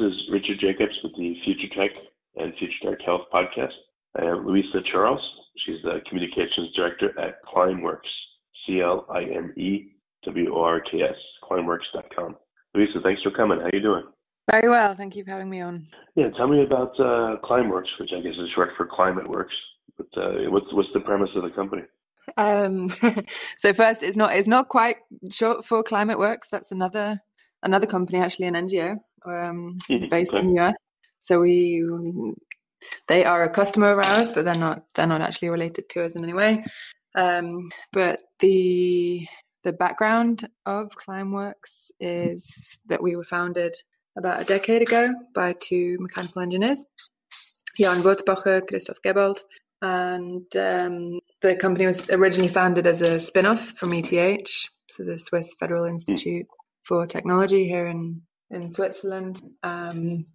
Is Richard Jacobs with the Future Tech and Future Tech Health podcast. I have Louisa Charles. She's the Communications Director at Climeworks, C L I M E W O R K S, climeworks.com. Louisa, thanks for coming. How are you doing? Very well. Thank you for having me on. Yeah, tell me about uh, Climeworks, which I guess is short for Climate Works. But uh, what's what's the premise of the company? Um, so first, it's not it's not quite short for Climate Works. That's another another company, actually an NGO um, based okay. in the US. So we they are a customer of ours, but they're not they're not actually related to us in any way. Um, but the the background of Climeworks is that we were founded about a decade ago by two mechanical engineers, Jan Wurzbacher, Christoph Gebald, and um, the company was originally founded as a spin-off from ETH, so the Swiss Federal Institute for Technology here in in Switzerland. Um,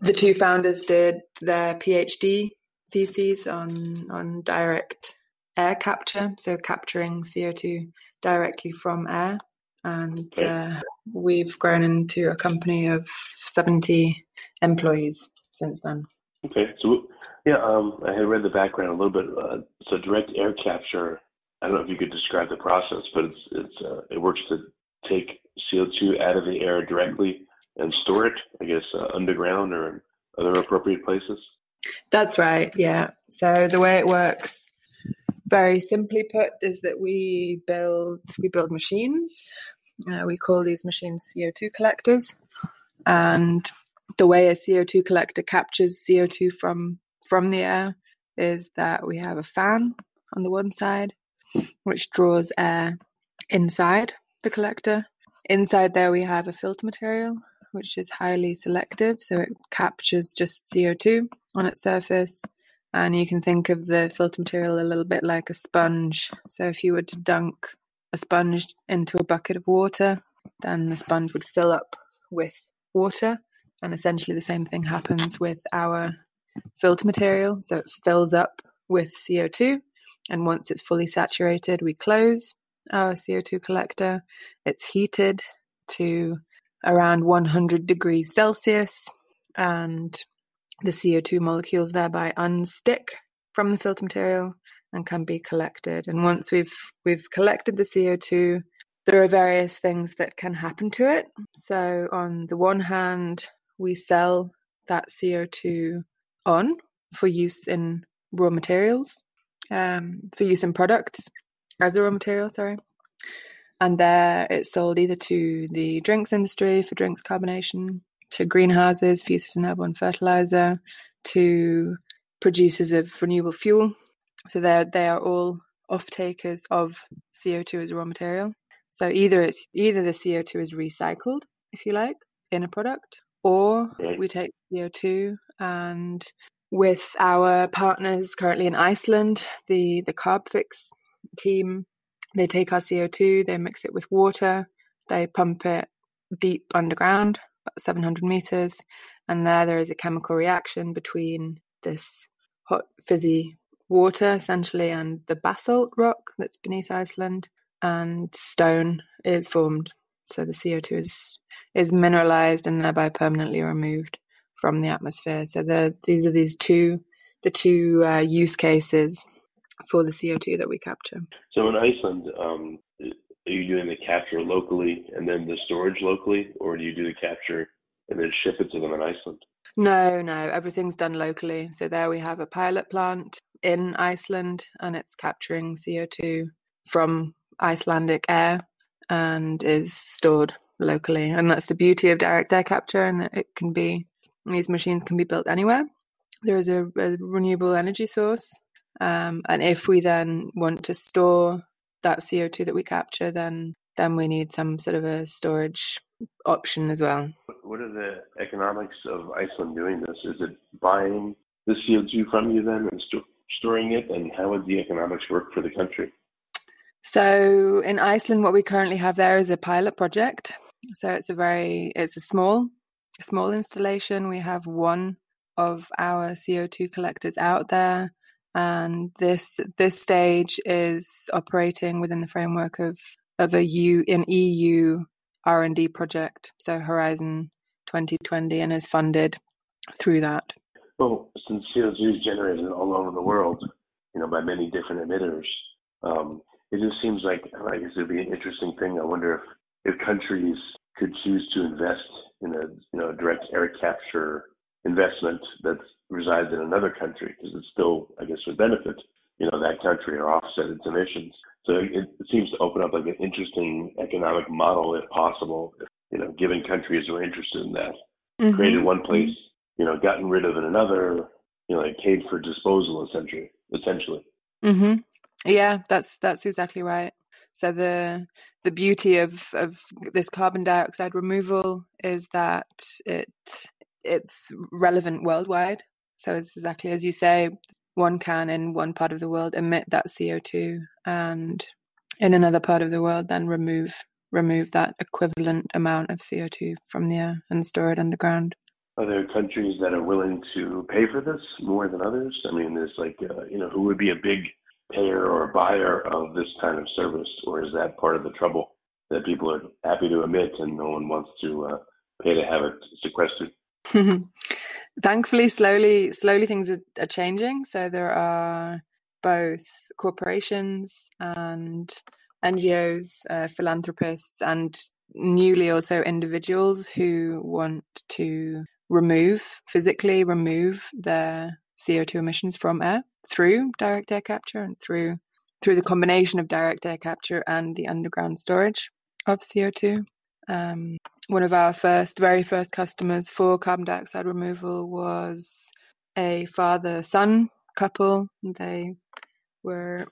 the two founders did their PhD theses on on direct air capture, so capturing CO two directly from air, and uh, we've grown into a company of seventy employees since then. Okay, so yeah, um, I had read the background a little bit. Uh, so direct air capture. I don't know if you could describe the process, but it's it's uh, it works to take CO2 out of the air directly and store it, I guess, uh, underground or in other appropriate places? That's right, yeah. So the way it works, very simply put, is that we build we build machines. Uh, we call these machines CO2 collectors, and the way a CO2 collector captures CO2 from from the air is that we have a fan on the one side, which draws air inside the collector. Inside there, we have a filter material, which is highly selective, so it captures just CO2 on its surface. And you can think of the filter material a little bit like a sponge. So if you were to dunk a sponge into a bucket of water, then the sponge would fill up with water. And essentially, the same thing happens with our filter material. So it fills up with CO2. And once it's fully saturated, we close our CO2 collector. It's heated to around 100 degrees Celsius, and the CO2 molecules thereby unstick from the filter material and can be collected. And once we've we've collected the CO2, there are various things that can happen to it. So on the one hand, we sell that CO2 on for use in raw materials, um, for use in products as a raw material, sorry. And there it's sold either to the drinks industry for drinks carbonation, to greenhouses for use as an airborne fertilizer, to producers of renewable fuel. So they they are all off takers of CO2 as a raw material. So either it's either the CO2 is recycled, if you like, in a product, or we take CO2 and with our partners currently in Iceland, the the Carbfix team, they take our CO2, they mix it with water, they pump it deep underground, about 700 meters, and there there is a chemical reaction between this hot fizzy water essentially and the basalt rock that's beneath Iceland, and stone is formed. So the CO2 is is mineralized and thereby permanently removed from the atmosphere. So the these are these two the two uh, use cases for the CO2 that we capture. So in Iceland, um, are you doing the capture locally and then the storage locally, or do you do the capture and then ship it to them in Iceland? No, no, everything's done locally. So there we have a pilot plant in Iceland, and it's capturing CO2 from Icelandic air and is stored locally. And that's the beauty of direct air capture, and that it can be these machines can be built anywhere. There is a, a renewable energy source, um, and if we then want to store that CO2 that we capture, then then we need some sort of a storage option as well. What are the economics of Iceland doing this? Is it buying the CO2 from you then and st- storing it? And how would the economics work for the country? So in Iceland, what we currently have there is a pilot project. So it's a very, it's a small, small installation. We have one of our CO2 collectors out there and this this stage is operating within the framework of of a U an EU R and D project, so Horizon 2020, and is funded through that. Well, since CO2 is generated all over the world, you know, by many different emitters, um, it just seems like I guess it'd be an interesting thing. I wonder if if countries could choose to invest in a you know direct air capture investment that resides in another country because it still, I guess, would benefit you know that country or offset its emissions. So it, it seems to open up like an interesting economic model, if possible. If, you know, given countries who are interested in that, mm-hmm. created one place, you know, gotten rid of in another, you know, like paid for disposal essentially. Essentially. Mm-hmm. Yeah, that's that's exactly right. So the the beauty of of this carbon dioxide removal is that it it's relevant worldwide. So it's exactly as you say, one can in one part of the world emit that CO2 and in another part of the world then remove remove that equivalent amount of CO2 from the air and store it underground. Are there countries that are willing to pay for this more than others? I mean, there's like, uh, you know, who would be a big payer or buyer of this kind of service, or is that part of the trouble that people are happy to emit and no one wants to uh, pay to have it sequestered? Thankfully, slowly, slowly things are, are changing. So there are both corporations and NGOs, uh, philanthropists, and newly also individuals who want to remove, physically remove their CO2 emissions from air through direct air capture and through through the combination of direct air capture and the underground storage of CO2. Um, one of our first, very first customers for carbon dioxide removal was a father son couple. They were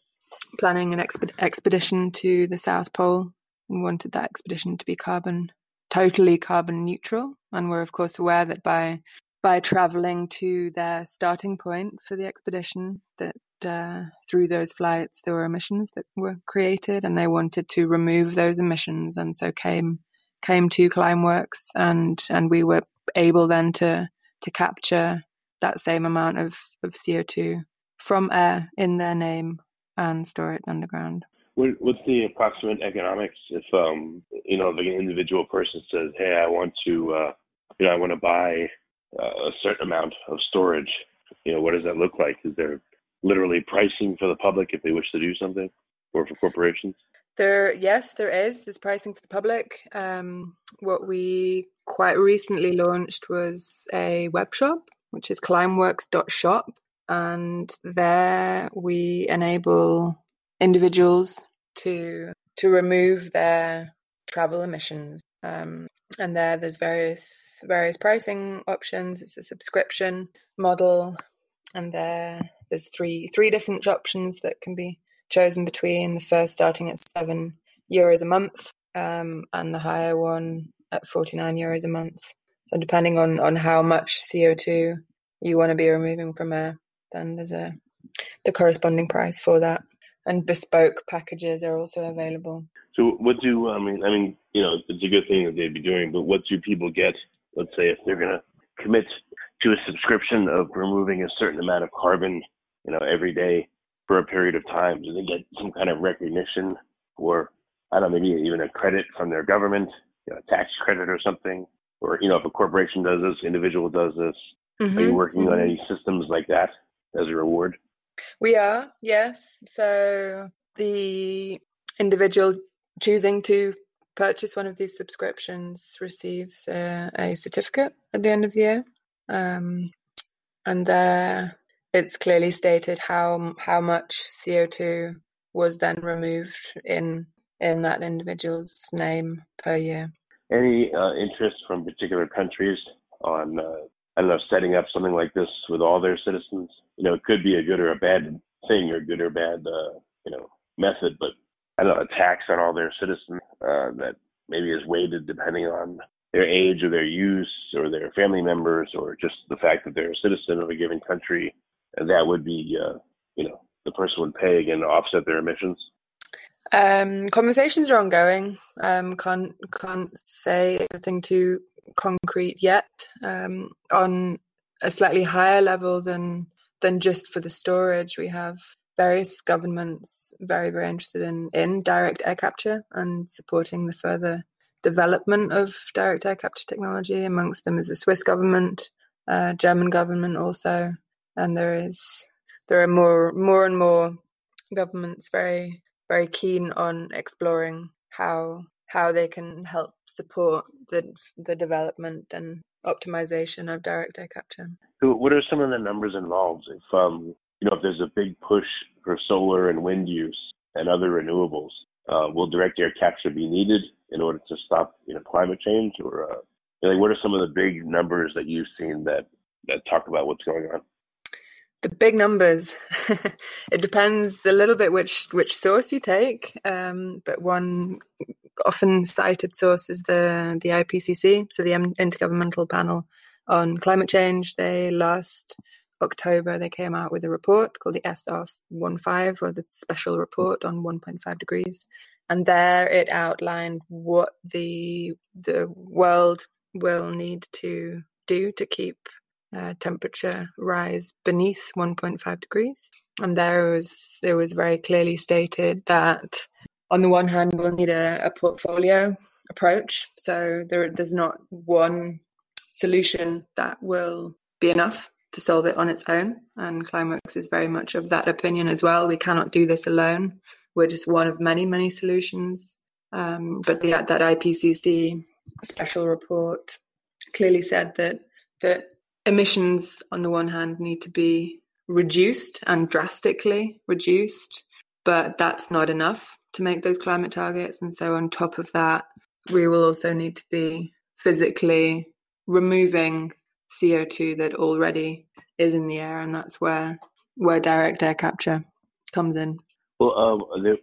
planning an exp- expedition to the South Pole and wanted that expedition to be carbon totally carbon neutral and were of course aware that by by traveling to their starting point for the expedition that uh, through those flights there were emissions that were created and they wanted to remove those emissions and so came came to Climeworks, and and we were able then to to capture that same amount of, of CO2 from air in their name and store it underground. What's the approximate economics if um you know an individual person says, hey, I want to uh, you know I want to buy uh, a certain amount of storage. You know, what does that look like? Is there literally pricing for the public if they wish to do something, or for corporations? There, yes, there is. There's pricing for the public. Um, what we quite recently launched was a web shop, which is climeworks.shop. And there we enable individuals to to remove their travel emissions. Um, and there, there's various various pricing options. It's a subscription model, and there there's three three different options that can be chosen between the first starting at seven euros a month um, and the higher one at 49 euros a month. So depending on, on how much CO2 you want to be removing from air, then there's a the corresponding price for that. And bespoke packages are also available. So what do I mean? I mean, you know, it's a good thing that they'd be doing, but what do people get? Let's say if they're going to commit to a subscription of removing a certain amount of carbon, you know, every day for a period of time? Do they get some kind of recognition or I don't know, maybe even a credit from their government, you know, a tax credit or something? Or, you know, if a corporation does this, individual does this, mm-hmm. are you mm-hmm, working mm-hmm. on any systems like that as a reward? We are, yes. So the individual choosing to purchase one of these subscriptions receives a, a certificate at the end of the year, um, and there it's clearly stated how how much CO two was then removed in in that individual's name per year. Any uh, interest from particular countries on uh, I don't know setting up something like this with all their citizens? You know, it could be a good or a bad thing, or good or bad uh, you know method, but I don't know a tax on all their citizens uh, that maybe is weighted depending on their age or their use or their family members or just the fact that they're a citizen of a given country, and that would be uh, you know the person would pay again to offset their emissions. Um, conversations are ongoing. Um, can't can't say anything too concrete yet. Um, on a slightly higher level than than just for the storage, we have various governments very very interested in in direct air capture and supporting the further development of direct air capture technology. Amongst them is the Swiss government, uh, German government also, and there is there are more more and more governments very very keen on exploring how how they can help support the the development and optimization of direct air capture. What are some of the numbers involved? If um, you know, if there's a big push for solar and wind use and other renewables, uh, will direct air capture be needed in order to stop you know climate change, or uh, know, what are some of the big numbers that you've seen that that talk about what's going on? The big numbers. It depends a little bit which which source you take um, but one often cited source is the the IPCC so the intergovernmental panel on climate change. They last October they came out with a report called the SR15 or the special report on 1.5 degrees. And there it outlined what the the world will need to do to keep uh, temperature rise beneath 1.5 degrees. And there was it was very clearly stated that on the one hand we'll need a, a portfolio approach. So there there's not one solution that will be enough to solve it on its own. And Climeworks is very much of that opinion as well. We cannot do this alone. We're just one of many, many solutions. Um, but the, that IPCC special report clearly said that that emissions, on the one hand, need to be reduced and drastically reduced, but that's not enough to make those climate targets. And so, on top of that, we will also need to be physically removing CO2 that already is in the air, and that's where where direct air capture comes in. Well, um, there,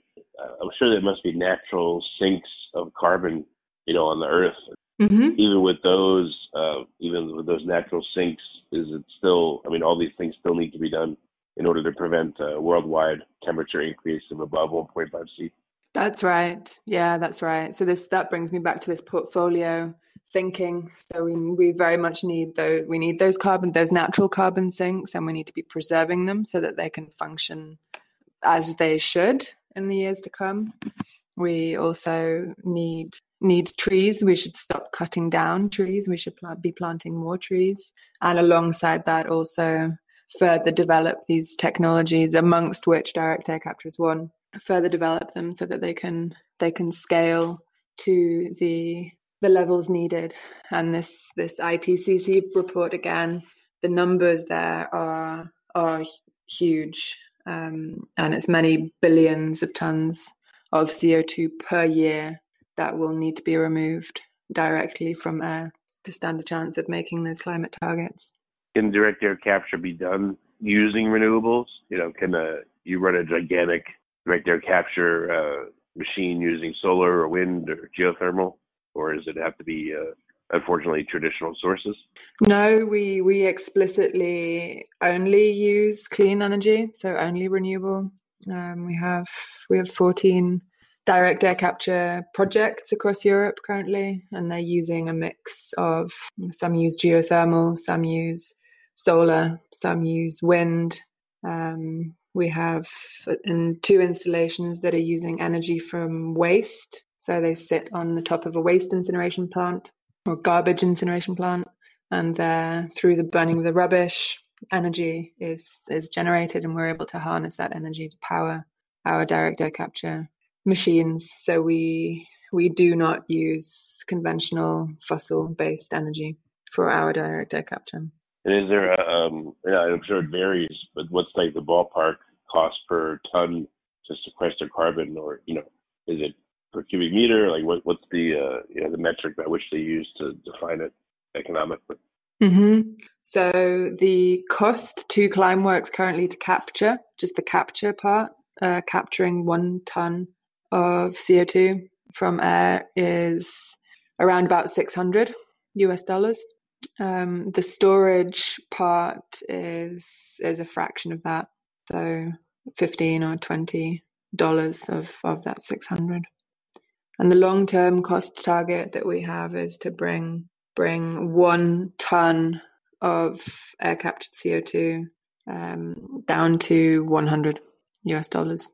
I'm sure there must be natural sinks of carbon, you know, on the Earth Mm-hmm. Even with those, uh, even with those natural sinks, is it still? I mean, all these things still need to be done in order to prevent a worldwide temperature increase of above 1.5 C. That's right. Yeah, that's right. So this that brings me back to this portfolio thinking. So we we very much need those we need those carbon those natural carbon sinks, and we need to be preserving them so that they can function as they should in the years to come. We also need need trees. We should stop cutting down trees. We should pl- be planting more trees. And alongside that, also further develop these technologies, amongst which direct air capture is one. Further develop them so that they can they can scale to the the levels needed. And this this IPCC report again, the numbers there are are huge, um, and it's many billions of tons of CO2 per year that will need to be removed directly from air to stand a chance of making those climate targets. Can direct air capture be done using renewables? You know, can uh, you run a gigantic direct air capture uh, machine using solar or wind or geothermal, or does it have to be uh, unfortunately traditional sources? No, we we explicitly only use clean energy, so only renewable. Um, we have we have fourteen direct air capture projects across Europe currently, and they're using a mix of some use geothermal, some use solar, some use wind. Um, we have in two installations that are using energy from waste. So they sit on the top of a waste incineration plant or garbage incineration plant, and through the burning of the rubbish, energy is is generated, and we're able to harness that energy to power our direct air capture machines. So we we do not use conventional fossil based energy for our direct air capture. And is there, a, um, I'm sure it varies, but what's like the ballpark cost per ton to sequester carbon, or you know, is it per cubic meter? Like, what, what's the uh, you know the metric by which they use to define it economically? Mm-hmm. So the cost to Climeworks currently to capture, just the capture part, uh, capturing one ton of CO2 from air is around about 600 US dollars. Um, the storage part is is a fraction of that, so 15 or 20 dollars of of that 600. And the long term cost target that we have is to bring bring one ton of air captured CO2 um, down to 100 US dollars.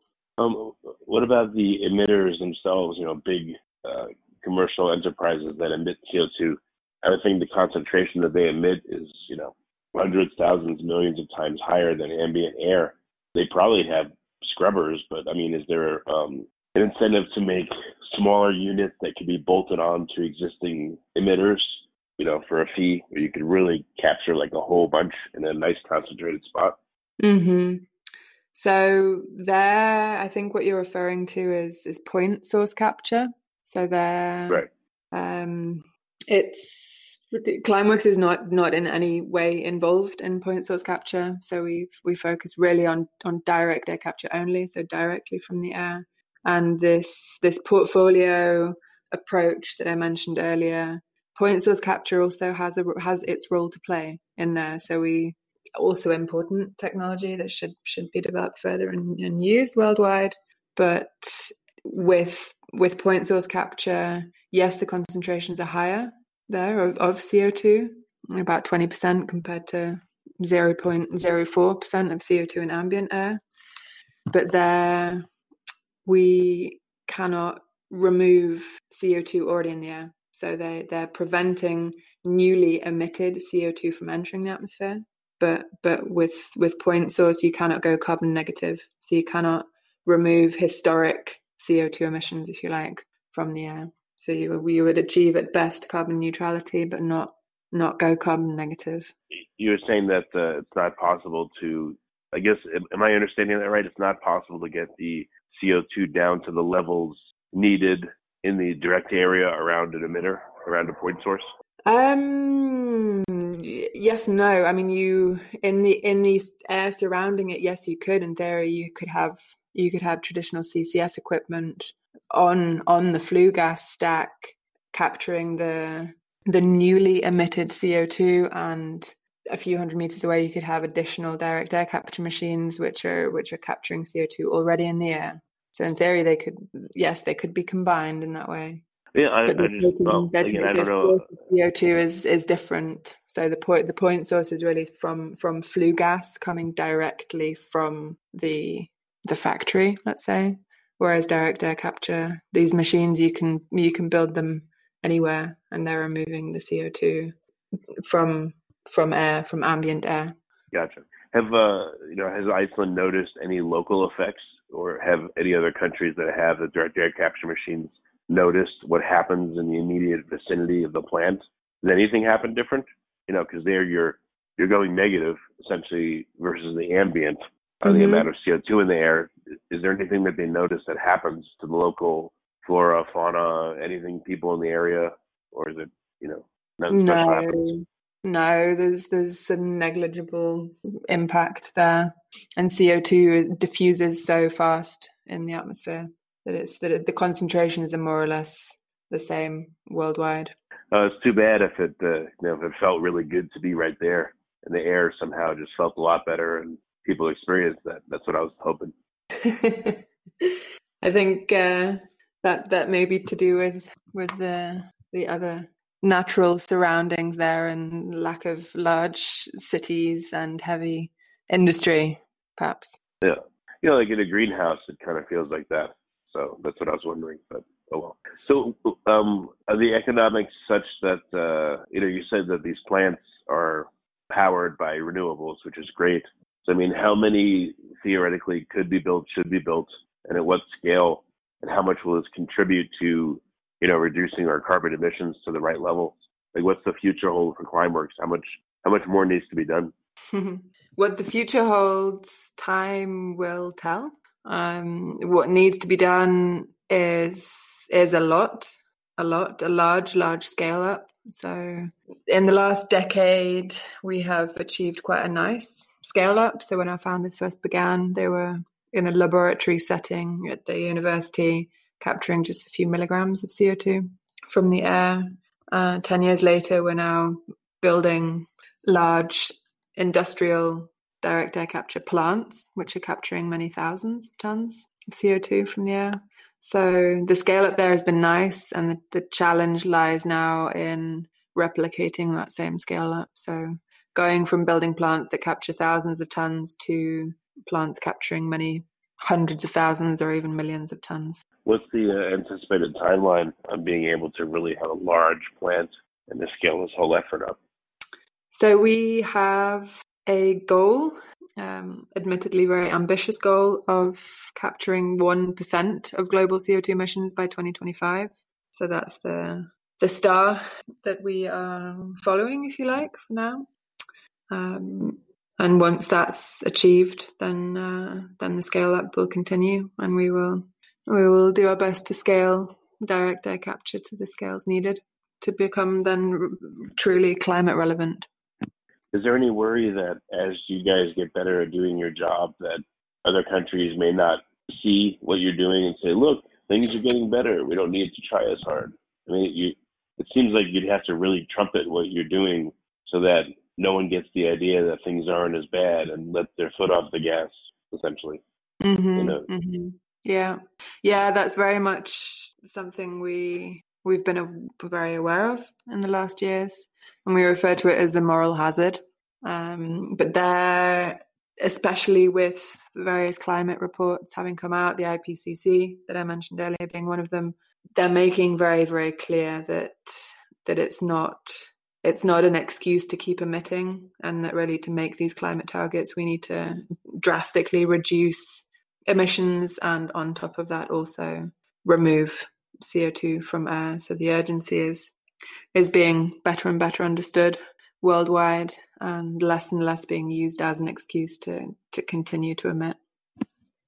Um, what about the emitters themselves? You know, big uh, commercial enterprises that emit CO2. I would think the concentration that they emit is, you know, hundreds, thousands, millions of times higher than ambient air. They probably have scrubbers, but I mean, is there um, an incentive to make smaller units that can be bolted on to existing emitters you know, for a fee where you could really capture like a whole bunch in a nice concentrated spot. hmm So there, I think what you're referring to is is point source capture. So there, right? Um, it's Climeworks is not not in any way involved in point source capture. So we we focus really on on direct air capture only, so directly from the air. And this this portfolio approach that I mentioned earlier point source capture also has a has its role to play in there. So we also important technology that should should be developed further and, and used worldwide. But with with point source capture, yes, the concentrations are higher there of, of CO2, about 20% compared to 0.04% of CO2 in ambient air. But there, we cannot remove CO2 already in the air. So they, they're preventing newly emitted CO2 from entering the atmosphere. But but with with point source, you cannot go carbon negative. So you cannot remove historic CO2 emissions, if you like, from the air. So you you would achieve at best carbon neutrality, but not not go carbon negative. You were saying that uh, it's not possible to. I guess am I understanding that right? It's not possible to get the CO2 down to the levels needed in the direct area around an emitter, around a point source? Um. Yes. No. I mean, you in the in the air surrounding it. Yes, you could. In theory, you could have you could have traditional CCS equipment on on the flue gas stack, capturing the the newly emitted CO two, and a few hundred meters away, you could have additional direct air capture machines, which are which are capturing CO two already in the air. So in theory, they could, yes, they could be combined in that way. Yeah, I, but I just, well, again, I don't know. CO two is is different. So the point the point source is really from from flue gas coming directly from the the factory, let's say. Whereas direct air capture, these machines you can you can build them anywhere, and they're removing the CO two from from air from ambient air. Gotcha. Have uh, you know has Iceland noticed any local effects or have any other countries that have the direct air capture machines noticed what happens in the immediate vicinity of the plant? Does anything happen different? You know, because there you're you're going negative essentially versus the ambient mm-hmm. the amount of CO2 in the air. Is there anything that they notice that happens to the local flora, fauna, anything people in the area, or is it you know no? No, there's there's a negligible impact there, and CO two diffuses so fast in the atmosphere that it's that it, the concentrations are more or less the same worldwide. Uh, it's too bad if it uh, you know if it felt really good to be right there, and the air somehow just felt a lot better, and people experienced that. That's what I was hoping. I think uh, that that may be to do with with the the other natural surroundings there and lack of large cities and heavy industry, perhaps. Yeah. You know, like in a greenhouse, it kind of feels like that. So that's what I was wondering. But oh well. So, um, are the economics such that uh, you know you said that these plants are powered by renewables, which is great. So, I mean, how many theoretically could be built, should be built, and at what scale, and how much will this contribute to you know, reducing our carbon emissions to the right level? Like, what's the future hold for Climeworks? How much how much more needs to be done? what the future holds, time will tell. Um, what needs to be done is is a lot, a lot, a large, large scale up. So, in the last decade, we have achieved quite a nice scale up. So, when our founders first began, they were in a laboratory setting at the university, capturing just a few milligrams of CO2 from the air. Uh, 10 years later, we're now building large industrial direct air capture plants, which are capturing many thousands of tons of CO2 from the air. So the scale up there has been nice, and the, the challenge lies now in replicating that same scale up. So going from building plants that capture thousands of tons to plants capturing many hundreds of thousands or even millions of tons. What's the uh, anticipated timeline on being able to really have a large plant and to scale this whole effort up? So we have a goal, um, admittedly very ambitious goal of capturing one percent of global CO two emissions by 2025. So that's the the star that we are following, if you like, for now. Um, and once that's achieved, then uh, then the scale up will continue, and we will we will do our best to scale direct air capture to the scales needed to become then truly climate relevant is there any worry that as you guys get better at doing your job, that other countries may not see what you're doing and say, "Look, things are getting better. We don't need to try as hard." I mean, you. It seems like you'd have to really trumpet what you're doing so that no one gets the idea that things aren't as bad and let their foot off the gas, essentially. Mm-hmm, you know? mm-hmm. Yeah, yeah, that's very much something we we've been very aware of in the last years, and we refer to it as the moral hazard. Um, but there, especially with various climate reports having come out, the IPCC that I mentioned earlier being one of them, they're making very, very clear that that it's not it's not an excuse to keep emitting, and that really to make these climate targets, we need to drastically reduce emissions, and on top of that, also remove CO2 from air. So the urgency is is being better and better understood worldwide and less and less being used as an excuse to to continue to emit.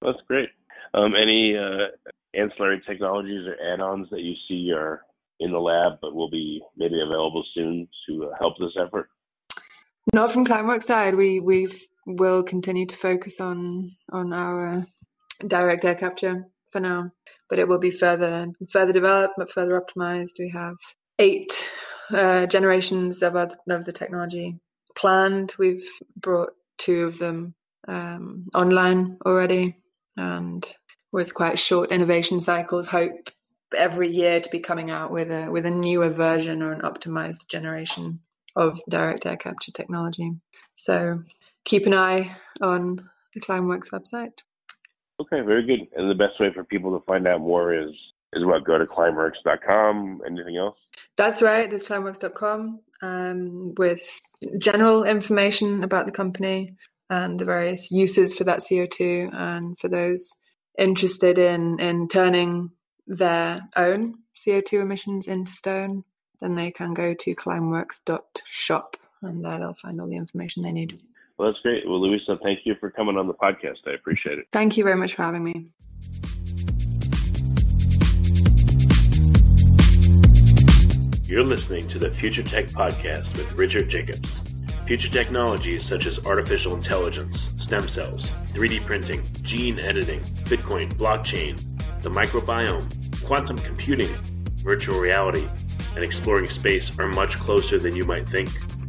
That's great. Um, any uh, ancillary technologies or add-ons that you see are in the lab but will be maybe available soon to uh, help this effort? Not from Climeworks side. We we will continue to focus on on our direct air capture for now, but it will be further further developed, further optimized. We have eight uh, generations of, other, of the technology planned. We've brought two of them um, online already, and with quite short innovation cycles, hope every year to be coming out with a with a newer version or an optimized generation of direct air capture technology. So keep an eye on the Climeworks website. Okay, very good. And the best way for people to find out more is is what go to climeworks.com. Anything else? That's right. There's climeworks.com um, with general information about the company and the various uses for that CO2. And for those interested in in turning their own CO2 emissions into stone, then they can go to climeworks.shop and there they'll find all the information they need. Well, that's great. Well, Louisa, thank you for coming on the podcast. I appreciate it. Thank you very much for having me. You're listening to the Future Tech Podcast with Richard Jacobs. Future technologies such as artificial intelligence, stem cells, 3D printing, gene editing, Bitcoin, blockchain, the microbiome, quantum computing, virtual reality, and exploring space are much closer than you might think.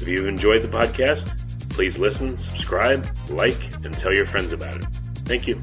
If you've enjoyed the podcast, please listen, subscribe, like, and tell your friends about it. Thank you.